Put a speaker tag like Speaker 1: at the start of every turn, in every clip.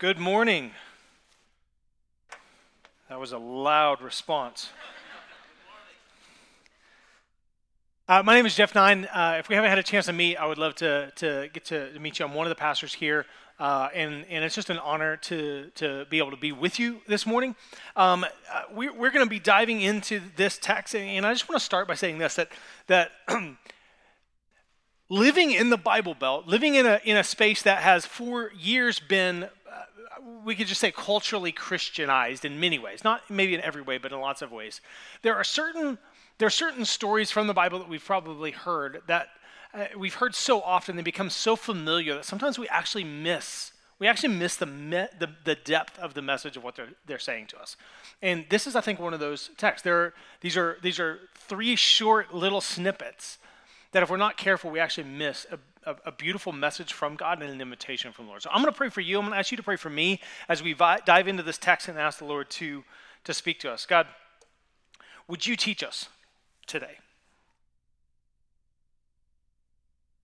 Speaker 1: Good morning. That was a loud response. Uh, my name is Jeff Nine. Uh, if we haven't had a chance to meet, I would love to, to get to meet you. I'm one of the pastors here, uh, and, and it's just an honor to, to be able to be with you this morning. Um, uh, we, we're going to be diving into this text, and I just want to start by saying this that, that living in the Bible Belt, living in a, in a space that has for years been we could just say culturally Christianized in many ways, not maybe in every way, but in lots of ways. There are certain there are certain stories from the Bible that we've probably heard that uh, we've heard so often they become so familiar that sometimes we actually miss we actually miss the, me- the, the depth of the message of what they're, they're saying to us. And this is, I think, one of those texts. There are, these, are, these are three short little snippets that if we're not careful, we actually miss a, a, a, beautiful message from God and an invitation from the Lord. So I'm going to pray for you. I'm going to ask you to pray for me as we vi- dive into this text and ask the Lord to, to speak to us. God, would you teach us today?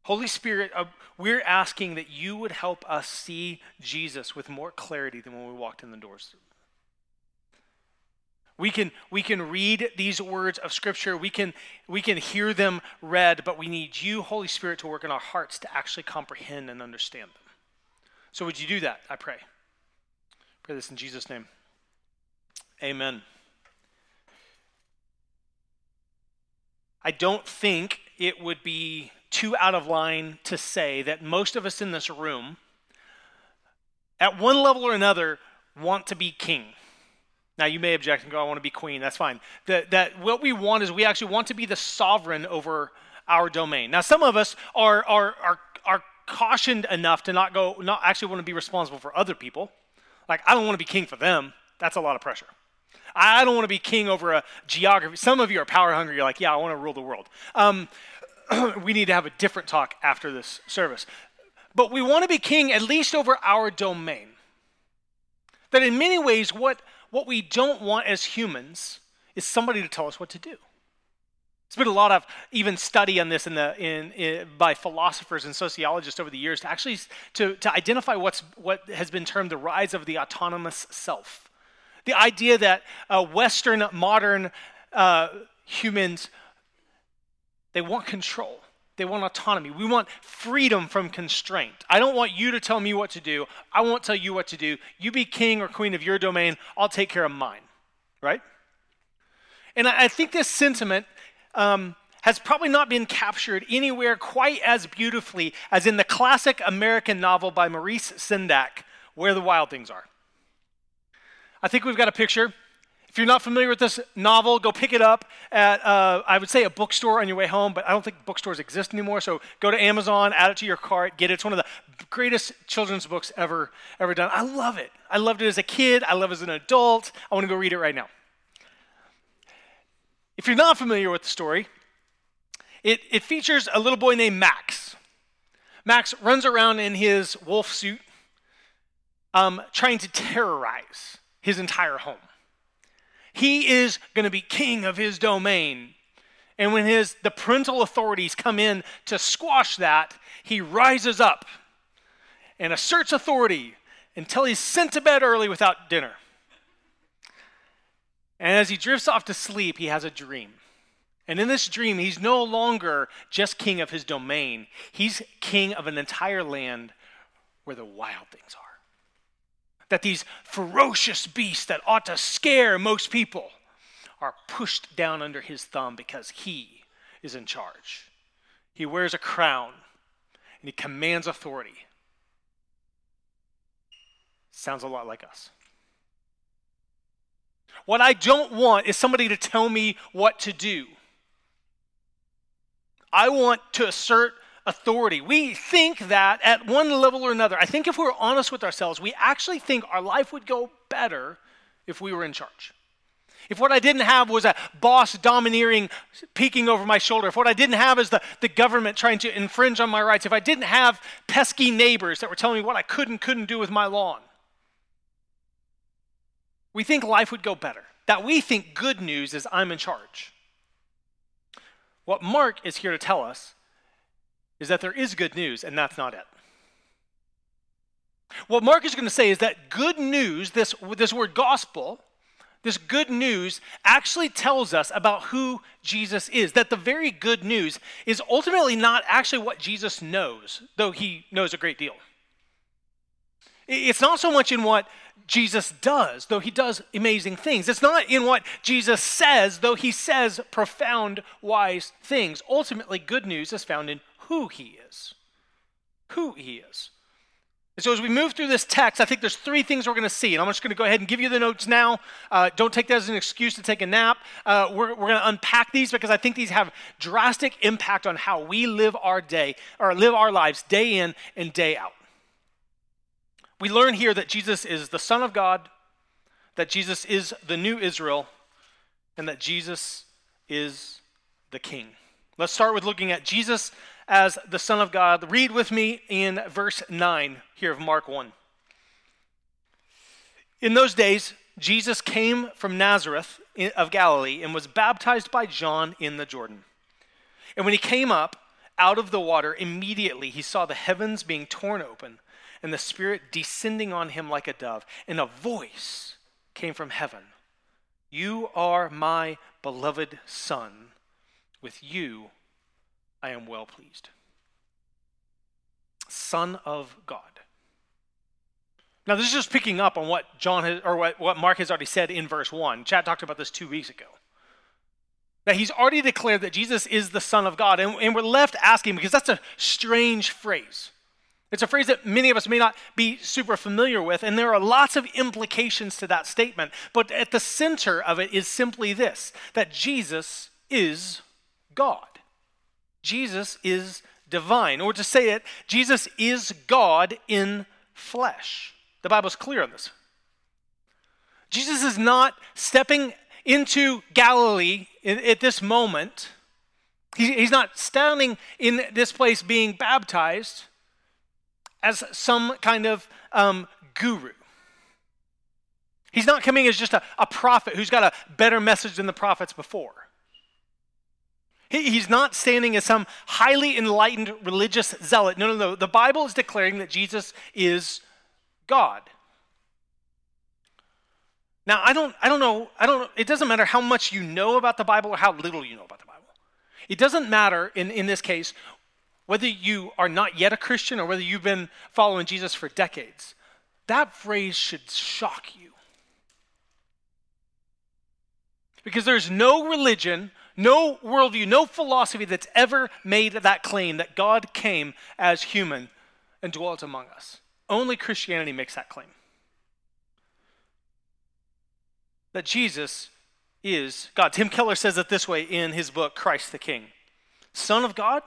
Speaker 1: Holy Spirit, uh, we're asking that you would help us see Jesus with more clarity than when we walked in the doors. We can, we can read these words of Scripture, we can, we can hear them read, but we need you, Holy Spirit, to work in our hearts to actually comprehend and understand them. So, would you do that? I pray. Pray this in Jesus' name. Amen. I don't think it would be too out of line to say that most of us in this room, at one level or another, want to be king. Now, you may object and go, I want to be queen. That's fine. That, that what we want is we actually want to be the sovereign over our domain. Now, some of us are, are, are, are cautioned enough to not go, not actually want to be responsible for other people. Like, I don't want to be king for them. That's a lot of pressure. I don't want to be king over a geography. Some of you are power hungry. You're like, yeah, I want to rule the world. Um, we need to have a different talk after this service. But we want to be king at least over our domain. That in many ways, what what we don't want as humans is somebody to tell us what to do. There's been a lot of even study on this in the, in, in, by philosophers and sociologists over the years to actually to, to identify what's, what has been termed the rise of the autonomous self. The idea that uh, Western modern uh, humans, they want control. They want autonomy. We want freedom from constraint. I don't want you to tell me what to do. I won't tell you what to do. You be king or queen of your domain. I'll take care of mine. Right? And I, think this sentiment um, has probably not been captured anywhere quite as beautifully as in the classic American novel by Maurice Sendak, Where the Wild Things Are. I think we've got a picture if you're not familiar with this novel, go pick it up at, uh, I would say, a bookstore on your way home, but I don't think bookstores exist anymore. So go to Amazon, add it to your cart, get it. It's one of the greatest children's books ever, ever done. I love it. I loved it as a kid. I love it as an adult. I want to go read it right now. If you're not familiar with the story, it, it features a little boy named Max. Max runs around in his wolf suit, um, trying to terrorize his entire home. He is going to be king of his domain. And when his the parental authorities come in to squash that, he rises up and asserts authority until he's sent to bed early without dinner. And as he drifts off to sleep, he has a dream. And in this dream, he's no longer just king of his domain, he's king of an entire land where the wild things are that these ferocious beasts that ought to scare most people are pushed down under his thumb because he is in charge. He wears a crown and he commands authority. Sounds a lot like us. What I don't want is somebody to tell me what to do. I want to assert authority. We think that at one level or another, I think if we're honest with ourselves, we actually think our life would go better if we were in charge. If what I didn't have was a boss domineering, peeking over my shoulder, if what I didn't have is the, the government trying to infringe on my rights, if I didn't have pesky neighbors that were telling me what I could and couldn't do with my lawn, we think life would go better. That we think good news is I'm in charge. What Mark is here to tell us is that there is good news, and that's not it. What Mark is going to say is that good news, this, this word gospel, this good news actually tells us about who Jesus is. That the very good news is ultimately not actually what Jesus knows, though he knows a great deal. It's not so much in what Jesus does, though he does amazing things. It's not in what Jesus says, though he says profound, wise things. Ultimately, good news is found in who he is. Who he is. And so, as we move through this text, I think there's three things we're going to see. And I'm just going to go ahead and give you the notes now. Uh, don't take that as an excuse to take a nap. Uh, we're we're going to unpack these because I think these have drastic impact on how we live our day or live our lives day in and day out. We learn here that Jesus is the Son of God, that Jesus is the new Israel, and that Jesus is the King. Let's start with looking at Jesus as the Son of God. Read with me in verse 9 here of Mark 1. In those days, Jesus came from Nazareth of Galilee and was baptized by John in the Jordan. And when he came up out of the water, immediately he saw the heavens being torn open and the Spirit descending on him like a dove. And a voice came from heaven You are my beloved Son. With you I am well pleased. Son of God. Now, this is just picking up on what John has, or what, what Mark has already said in verse 1. Chad talked about this two weeks ago. That he's already declared that Jesus is the Son of God. And, and we're left asking, because that's a strange phrase. It's a phrase that many of us may not be super familiar with, and there are lots of implications to that statement. But at the center of it is simply this that Jesus is God. Jesus is divine. Or to say it, Jesus is God in flesh. The Bible's clear on this. Jesus is not stepping into Galilee at this moment. He's not standing in this place being baptized as some kind of um, guru. He's not coming as just a, a prophet who's got a better message than the prophets before. He, he's not standing as some highly enlightened religious zealot. No, no, no. The Bible is declaring that Jesus is God. Now, I don't, I don't know, I don't, it doesn't matter how much you know about the Bible or how little you know about the Bible. It doesn't matter in, in this case whether you are not yet a Christian or whether you've been following Jesus for decades, that phrase should shock you. Because there's no religion, no worldview, no philosophy that's ever made that claim that God came as human and dwelt among us. Only Christianity makes that claim. That Jesus is God. Tim Keller says it this way in his book, Christ the King Son of God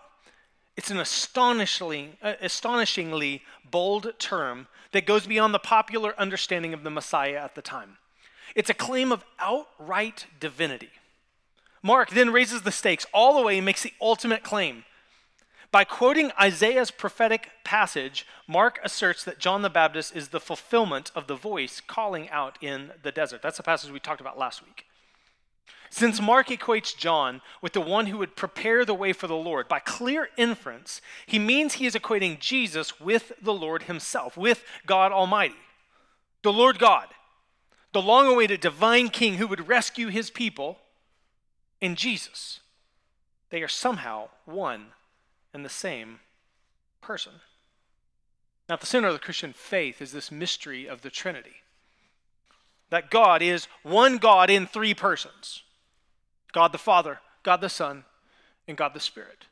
Speaker 1: it's an astonishingly, uh, astonishingly bold term that goes beyond the popular understanding of the Messiah at the time. It's a claim of outright divinity. Mark then raises the stakes all the way and makes the ultimate claim. By quoting Isaiah's prophetic passage, Mark asserts that John the Baptist is the fulfillment of the voice calling out in the desert. That's the passage we talked about last week. Since Mark equates John with the one who would prepare the way for the Lord, by clear inference, he means he is equating Jesus with the Lord himself, with God Almighty. The Lord God, the long awaited divine king who would rescue his people, in Jesus. They are somehow one and the same person. Now, at the center of the Christian faith is this mystery of the Trinity that God is one God in three persons. God the Father, God the Son, and God the Spirit.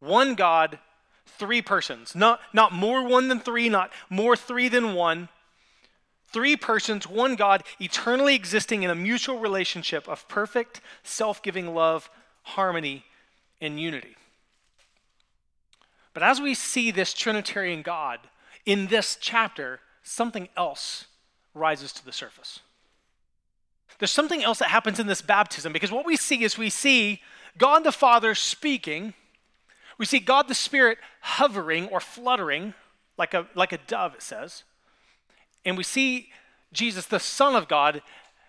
Speaker 1: One God, three persons. Not, not more one than three, not more three than one. Three persons, one God, eternally existing in a mutual relationship of perfect, self giving love, harmony, and unity. But as we see this Trinitarian God in this chapter, something else rises to the surface. There's something else that happens in this baptism because what we see is we see God the Father speaking, we see God the Spirit hovering or fluttering like a, like a dove, it says, and we see Jesus, the Son of God,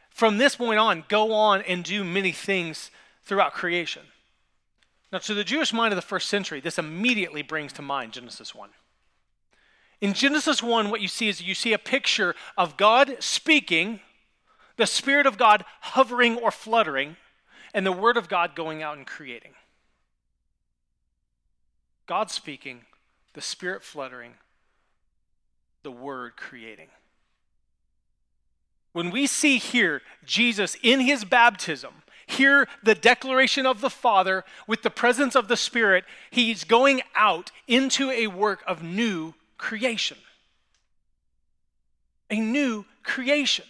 Speaker 1: from this point on, go on and do many things throughout creation. Now, to the Jewish mind of the first century, this immediately brings to mind Genesis 1. In Genesis 1, what you see is you see a picture of God speaking, the Spirit of God hovering or fluttering, and the Word of God going out and creating. God speaking, the Spirit fluttering, the Word creating. When we see here Jesus in his baptism, hear the declaration of the Father with the presence of the Spirit, he's going out into a work of new creation. A new creation.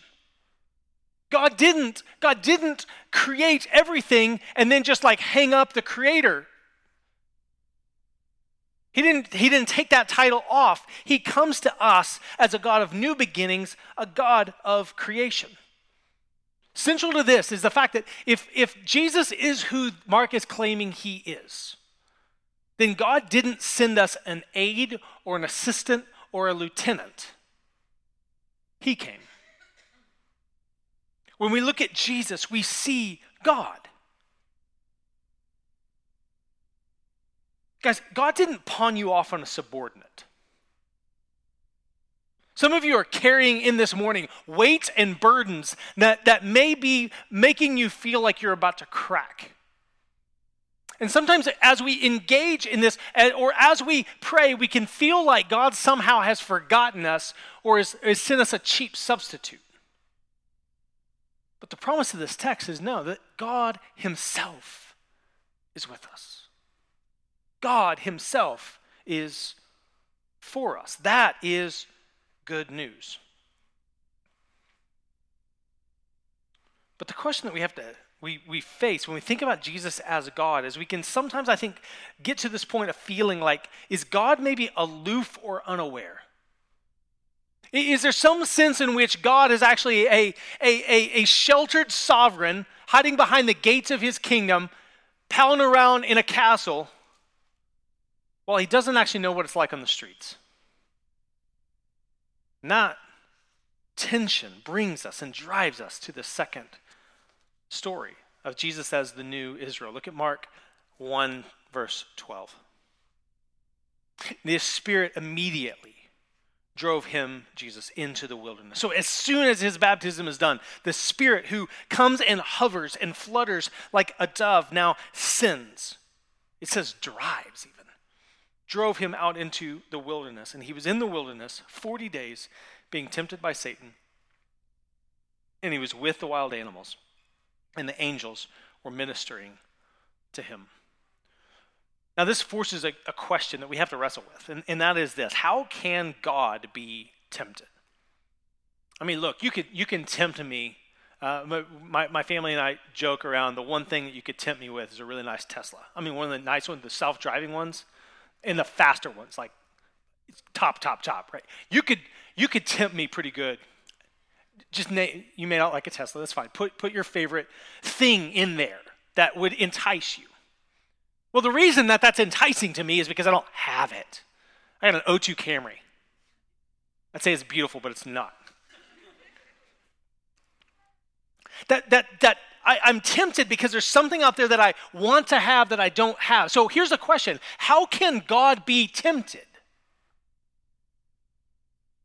Speaker 1: God didn't God didn't create everything and then just like hang up the creator. He didn't, he didn't take that title off. He comes to us as a God of new beginnings, a God of creation. Central to this is the fact that if, if Jesus is who Mark is claiming he is, then God didn't send us an aide or an assistant or a lieutenant. He came. When we look at Jesus, we see God. Guys, God didn't pawn you off on a subordinate. Some of you are carrying in this morning weights and burdens that, that may be making you feel like you're about to crack. And sometimes, as we engage in this, eh, or as we pray, we can feel like God somehow has forgotten us or has, has sent us a cheap substitute. But the promise of this text is no, that God Himself is with us. God Himself is for us. That is good news. But the question that we have to we, we face when we think about Jesus as God is we can sometimes, I think, get to this point of feeling like, is God maybe aloof or unaware? Is there some sense in which God is actually a, a, a, a sheltered sovereign hiding behind the gates of his kingdom, palling around in a castle, while he doesn't actually know what it's like on the streets? Not tension brings us and drives us to the second story of Jesus as the new Israel. Look at Mark 1, verse 12. The Spirit immediately drove him, Jesus, into the wilderness. So as soon as his baptism is done, the Spirit who comes and hovers and flutters like a dove now sins. It says drives even. Drove him out into the wilderness. And he was in the wilderness 40 days being tempted by Satan. And he was with the wild animals and the angels were ministering to him. Now, this forces a, a question that we have to wrestle with, and, and that is this How can God be tempted? I mean, look, you, could, you can tempt me. Uh, my, my family and I joke around the one thing that you could tempt me with is a really nice Tesla. I mean, one of the nice ones, the self driving ones, and the faster ones, like top, top, top, right? You could, you could tempt me pretty good just name, you may not like a Tesla, that's fine. Put, put your favorite thing in there that would entice you. Well, the reason that that's enticing to me is because I don't have it. I got an O2 Camry. I'd say it's beautiful, but it's not. That, that, that I, I'm tempted because there's something out there that I want to have that I don't have. So here's a question How can God be tempted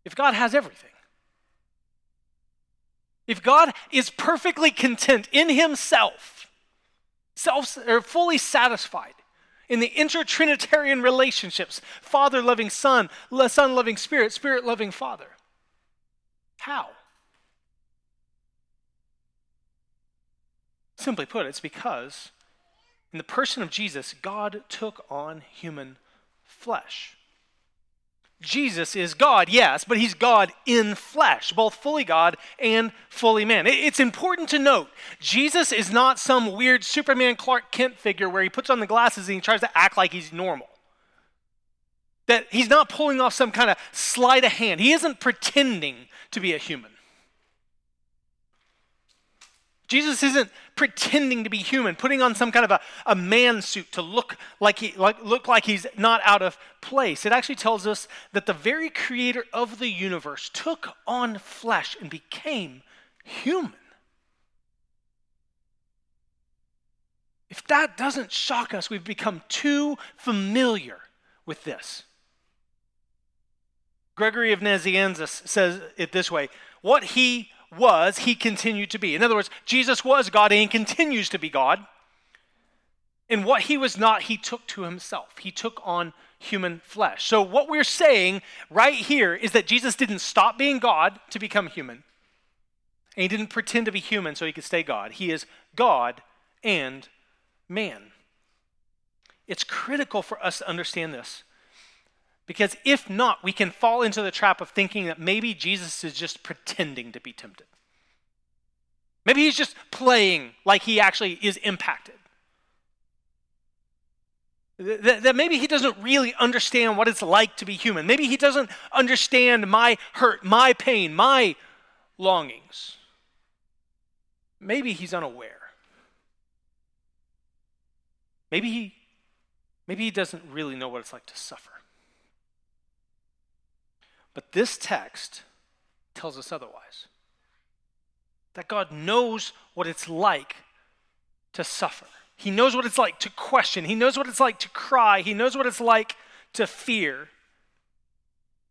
Speaker 1: if God has everything? If God is perfectly content in himself, self or fully satisfied in the intertrinitarian relationships, Father loving Son, Son loving Spirit, Spirit loving Father. How? Simply put, it's because in the person of Jesus, God took on human flesh. Jesus is God, yes, but he's God in flesh, both fully God and fully man. It's important to note Jesus is not some weird Superman Clark Kent figure where he puts on the glasses and he tries to act like he's normal. That he's not pulling off some kind of sleight of hand. He isn't pretending to be a human. Jesus isn't pretending to be human, putting on some kind of a, a man suit to look like, he, like, look like he's not out of place. It actually tells us that the very creator of the universe took on flesh and became human. If that doesn't shock us, we've become too familiar with this. Gregory of Nazianzus says it this way What he was, he continued to be. In other words, Jesus was God and continues to be God. And what he was not, he took to himself. He took on human flesh. So, what we're saying right here is that Jesus didn't stop being God to become human. And he didn't pretend to be human so he could stay God. He is God and man. It's critical for us to understand this. Because if not, we can fall into the trap of thinking that maybe Jesus is just pretending to be tempted. Maybe he's just playing like he actually is impacted. That, that, maybe he doesn't really understand what it's like to be human. Maybe he doesn't understand my hurt, my pain, my longings. Maybe he's unaware. Maybe he, maybe he doesn't really know what it's like to suffer. But this text tells us otherwise that God knows what it's like to suffer. He knows what it's like to question. He knows what it's like to cry. He knows what it's like to fear.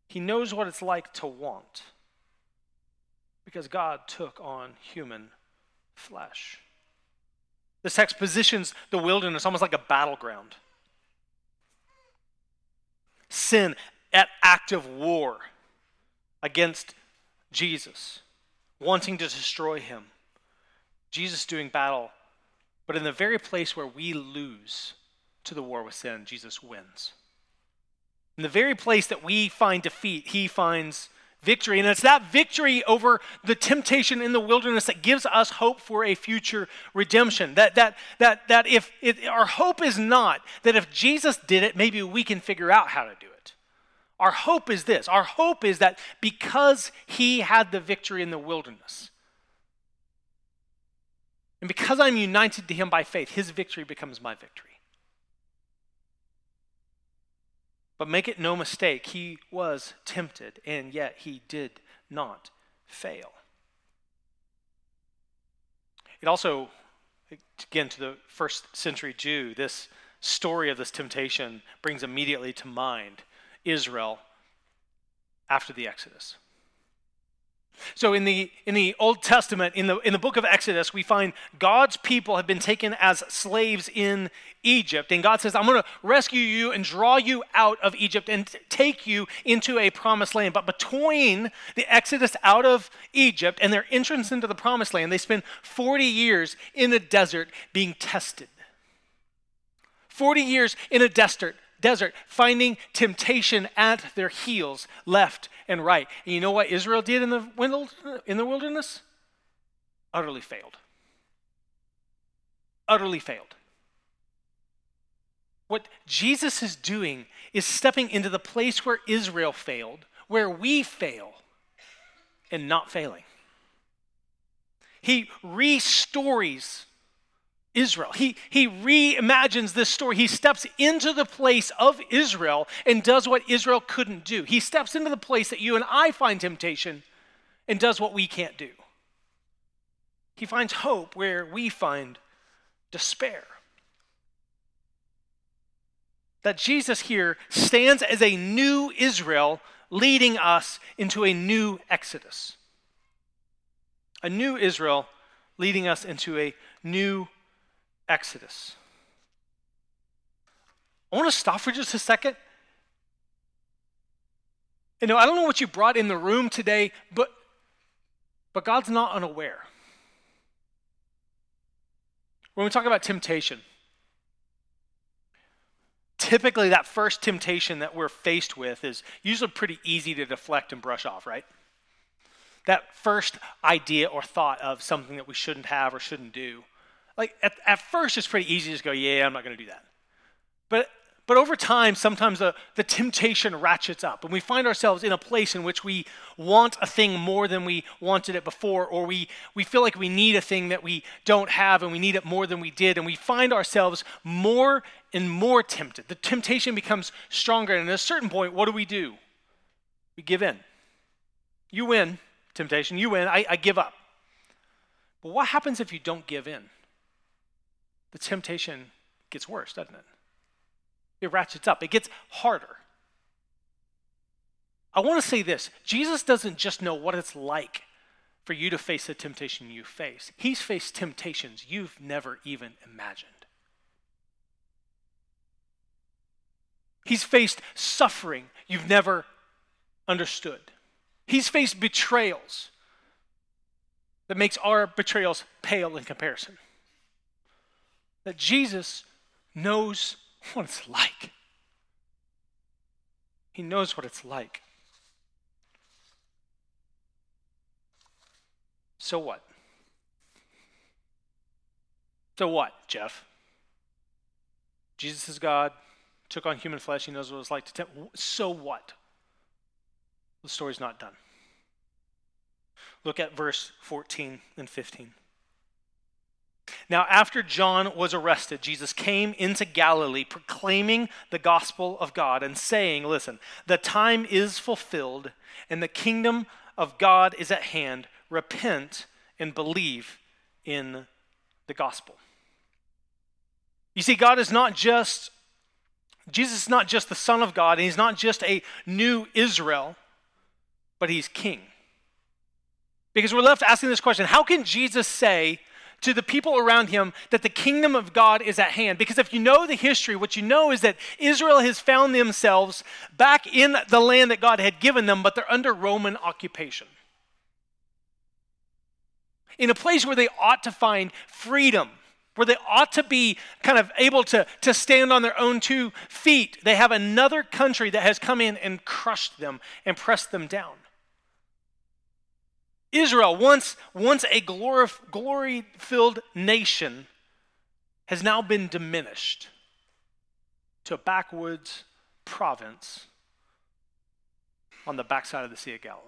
Speaker 1: He knows what it's like to want because God took on human flesh. This text positions the wilderness almost like a battleground. Sin at active war against Jesus, wanting to destroy him. Jesus doing battle, but in the very place where we lose to the war with sin, Jesus wins. In the very place that we find defeat, he finds victory. And it's that victory over the temptation in the wilderness that gives us hope for a future redemption. That, that, that, that if it, our hope is not that if Jesus did it, maybe we can figure out how to do it. Our hope is this our hope is that because he had the victory in the wilderness, and because I'm united to him by faith, his victory becomes my victory. But make it no mistake, he was tempted, and yet he did not fail. It also, again, to the first century Jew, this story of this temptation brings immediately to mind Israel after the Exodus. So in the in the Old Testament, in the in the book of Exodus, we find God's people have been taken as slaves in Egypt, and God says, "I'm going to rescue you and draw you out of Egypt and take you into a promised land." But between the Exodus out of Egypt and their entrance into the promised land, they spend 40 years in the desert being tested. 40 years in a desert desert, finding temptation at their heels, left and right. And you know what Israel did in the, in the wilderness? Utterly failed. Utterly failed. What Jesus is doing is stepping into the place where Israel failed, where we fail, and not failing. He restores Israel. He, he reimagines this story. He steps into the place of Israel and does what Israel couldn't do. He steps into the place that you and I find temptation and does what we can't do. He finds hope where we find despair. That Jesus here stands as a new Israel leading us into a new Exodus. A new Israel leading us into a new Exodus. I want to stop for just a second. You know, I don't know what you brought in the room today, but but God's not unaware. When we talk about temptation, typically that first temptation that we're faced with is usually pretty easy to deflect and brush off, right? That first idea or thought of something that we shouldn't have or shouldn't do like at, at first it's pretty easy to just go, yeah, I'm not going to do that. But but over time, sometimes the, the temptation ratchets up, and we find ourselves in a place in which we want a thing more than we wanted it before, or we, we feel like we need a thing that we don't have, and we need it more than we did, and we find ourselves more and more tempted. The temptation becomes stronger, and at a certain point, what do we do? We give in. You win, temptation, you win, I, I give up. But what happens if you don't give in? The temptation gets worse, doesn't it? It ratchets up, it gets harder. I want to say this Jesus doesn't just know what it's like for you to face the temptation you face, He's faced temptations you've never even imagined. He's faced suffering you've never understood. He's faced betrayals that makes our betrayals pale in comparison. That Jesus knows what it's like. He knows what it's like. So what? So what, Jeff? Jesus is God, took on human flesh, he knows what it's like to tempt. So what? The story's not done. Look at verse 14 and 15. Now, after John was arrested, Jesus came into Galilee proclaiming the gospel of God and saying, Listen, the time is fulfilled and the kingdom of God is at hand. Repent and believe in the gospel. You see, God is not just, Jesus is not just the Son of God, and He's not just a new Israel, but He's King. Because we're left asking this question how can Jesus say to the people around him that the kingdom of God is at hand? Because if you know the history, what you know is that Israel has found themselves back in the land that God had given them, but they're under Roman occupation. In a place where they ought to find freedom, where they ought to be kind of able to, to stand on their own two feet, they have another country that has come in and crushed them and pressed them down. Israel, once, once a glory filled nation, has now been diminished to a backwoods province on the backside of the Sea of Galilee.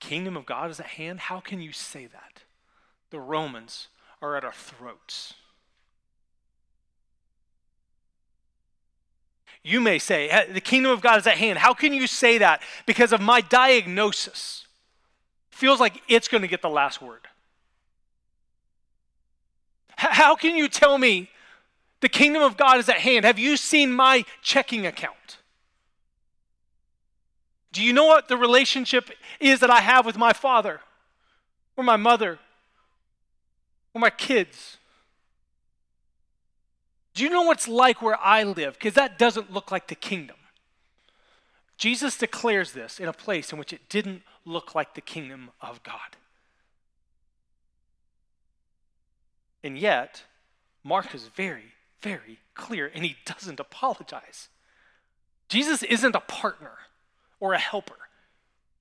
Speaker 1: Kingdom of God is at hand. How can you say that? The Romans are at our throats. You may say, the kingdom of God is at hand. How can you say that? Because of my diagnosis. Feels like it's going to get the last word. How can you tell me the kingdom of God is at hand? Have you seen my checking account? Do you know what the relationship is that I have with my father or my mother or my kids? Do you know what's like where I live? Because that doesn't look like the kingdom. Jesus declares this in a place in which it didn't look like the kingdom of God. And yet, Mark is very, very clear, and he doesn't apologize. Jesus isn't a partner or a helper,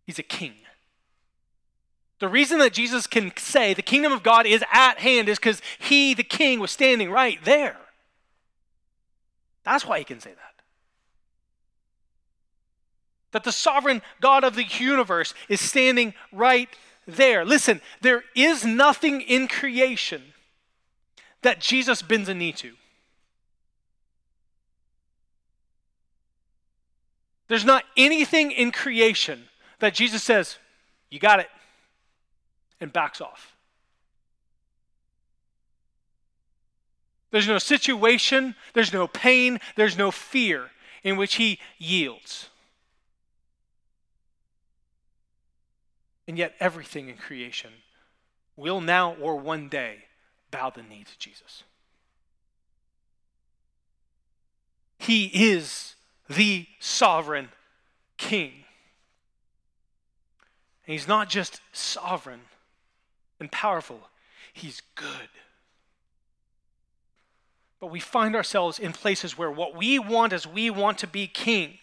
Speaker 1: he's a king. The reason that Jesus can say the kingdom of God is at hand is because he, the king, was standing right there. That's why he can say that. That the sovereign God of the universe is standing right there. Listen, there is nothing in creation that Jesus bends a knee to. There's not anything in creation that Jesus says, You got it, and backs off. There's no situation, there's no pain, there's no fear in which he yields. And yet, everything in creation will now or one day bow the knee to Jesus. He is the sovereign king. And he's not just sovereign and powerful, he's good. But we find ourselves in places where what we want is we want to be king.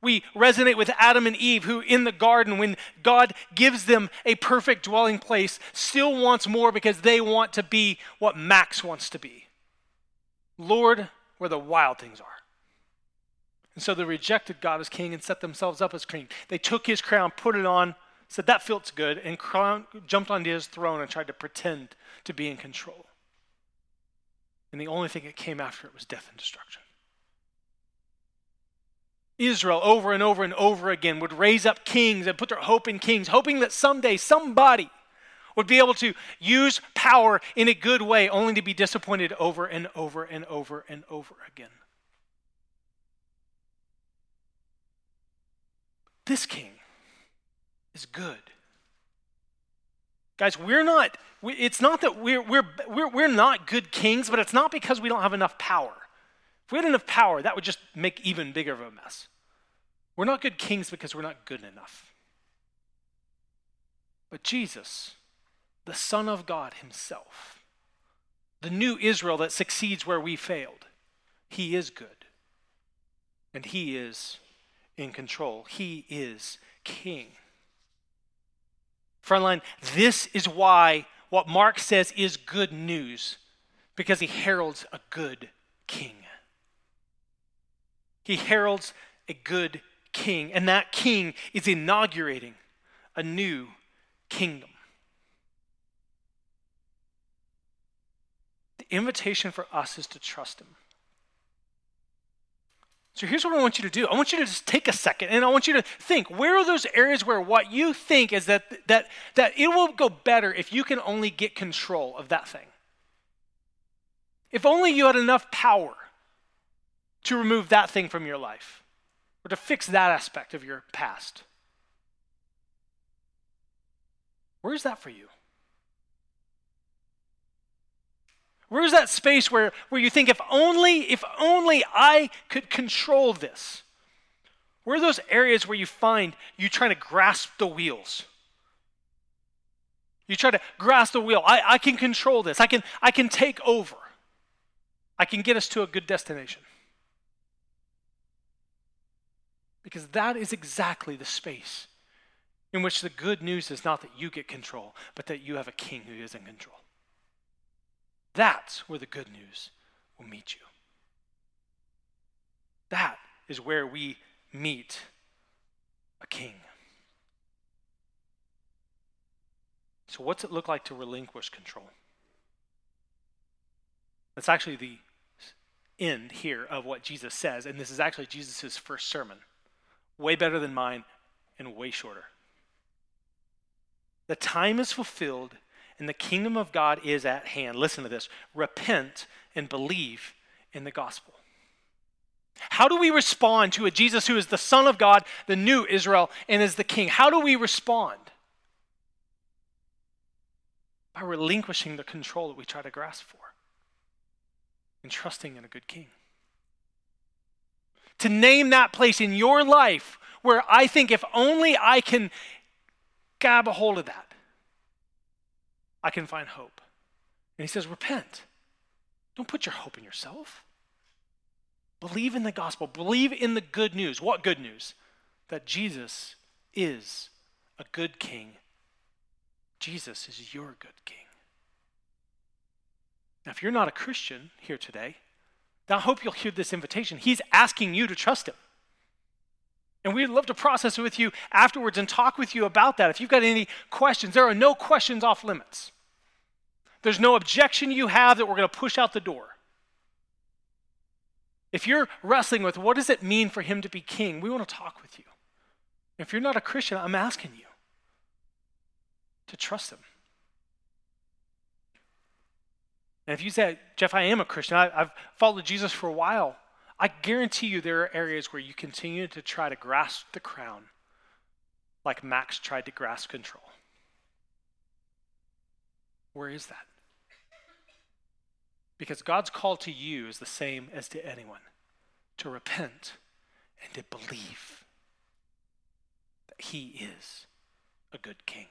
Speaker 1: We resonate with Adam and Eve, who in the garden, when God gives them a perfect dwelling place, still wants more because they want to be what Max wants to be. Lord, where the wild things are. And so they rejected God as king and set themselves up as king. They took his crown, put it on, said, That feels good, and jumped onto his throne and tried to pretend to be in control. And the only thing that came after it was death and destruction. Israel, over and over and over again, would raise up kings and put their hope in kings, hoping that someday somebody would be able to use power in a good way, only to be disappointed over and over and over and over again. This king is good. Guys, we're not, we, it's not that we're, we're, we're, we're not good kings, but it's not because we don't have enough power. If we had enough power, that would just make even bigger of a mess. We're not good kings because we're not good enough. But Jesus, the Son of God Himself, the new Israel that succeeds where we failed, He is good. And He is in control. He is King. Frontline, this is why what Mark says is good news, because he heralds a good king. He heralds a good king, and that king is inaugurating a new kingdom. The invitation for us is to trust him. So here's what I want you to do. I want you to just take a second and I want you to think where are those areas where what you think is that that that it will go better if you can only get control of that thing. If only you had enough power to remove that thing from your life or to fix that aspect of your past. Where is that for you? Where's that space where, where you think, if only, if only I could control this? Where are those areas where you find you trying to grasp the wheels? You try to grasp the wheel. I, I can control this. I can, I can take over. I can get us to a good destination. Because that is exactly the space in which the good news is not that you get control, but that you have a king who is in control. That's where the good news will meet you. That is where we meet a king. So, what's it look like to relinquish control? That's actually the end here of what Jesus says, and this is actually Jesus' first sermon. Way better than mine and way shorter. The time is fulfilled and the kingdom of God is at hand. Listen to this repent and believe in the gospel. How do we respond to a Jesus who is the Son of God, the new Israel, and is the King? How do we respond? By relinquishing the control that we try to grasp for and trusting in a good King. To name that place in your life where I think if only I can grab a hold of that, I can find hope. And he says, Repent. Don't put your hope in yourself. Believe in the gospel. Believe in the good news. What good news? That Jesus is a good king. Jesus is your good king. Now, if you're not a Christian here today, I hope you'll hear this invitation. He's asking you to trust him. And we'd love to process it with you afterwards and talk with you about that. If you've got any questions, there are no questions off limits. There's no objection you have that we're going to push out the door. If you're wrestling with what does it mean for him to be king, we want to talk with you. If you're not a Christian, I'm asking you to trust him. And if you say, Jeff, I am a Christian, I, have followed Jesus for a while, I guarantee you there are areas where you continue to try to grasp the crown like Max tried to grasp control. Where is that? Because God's call to you is the same as to anyone to repent and to believe that He is a good king.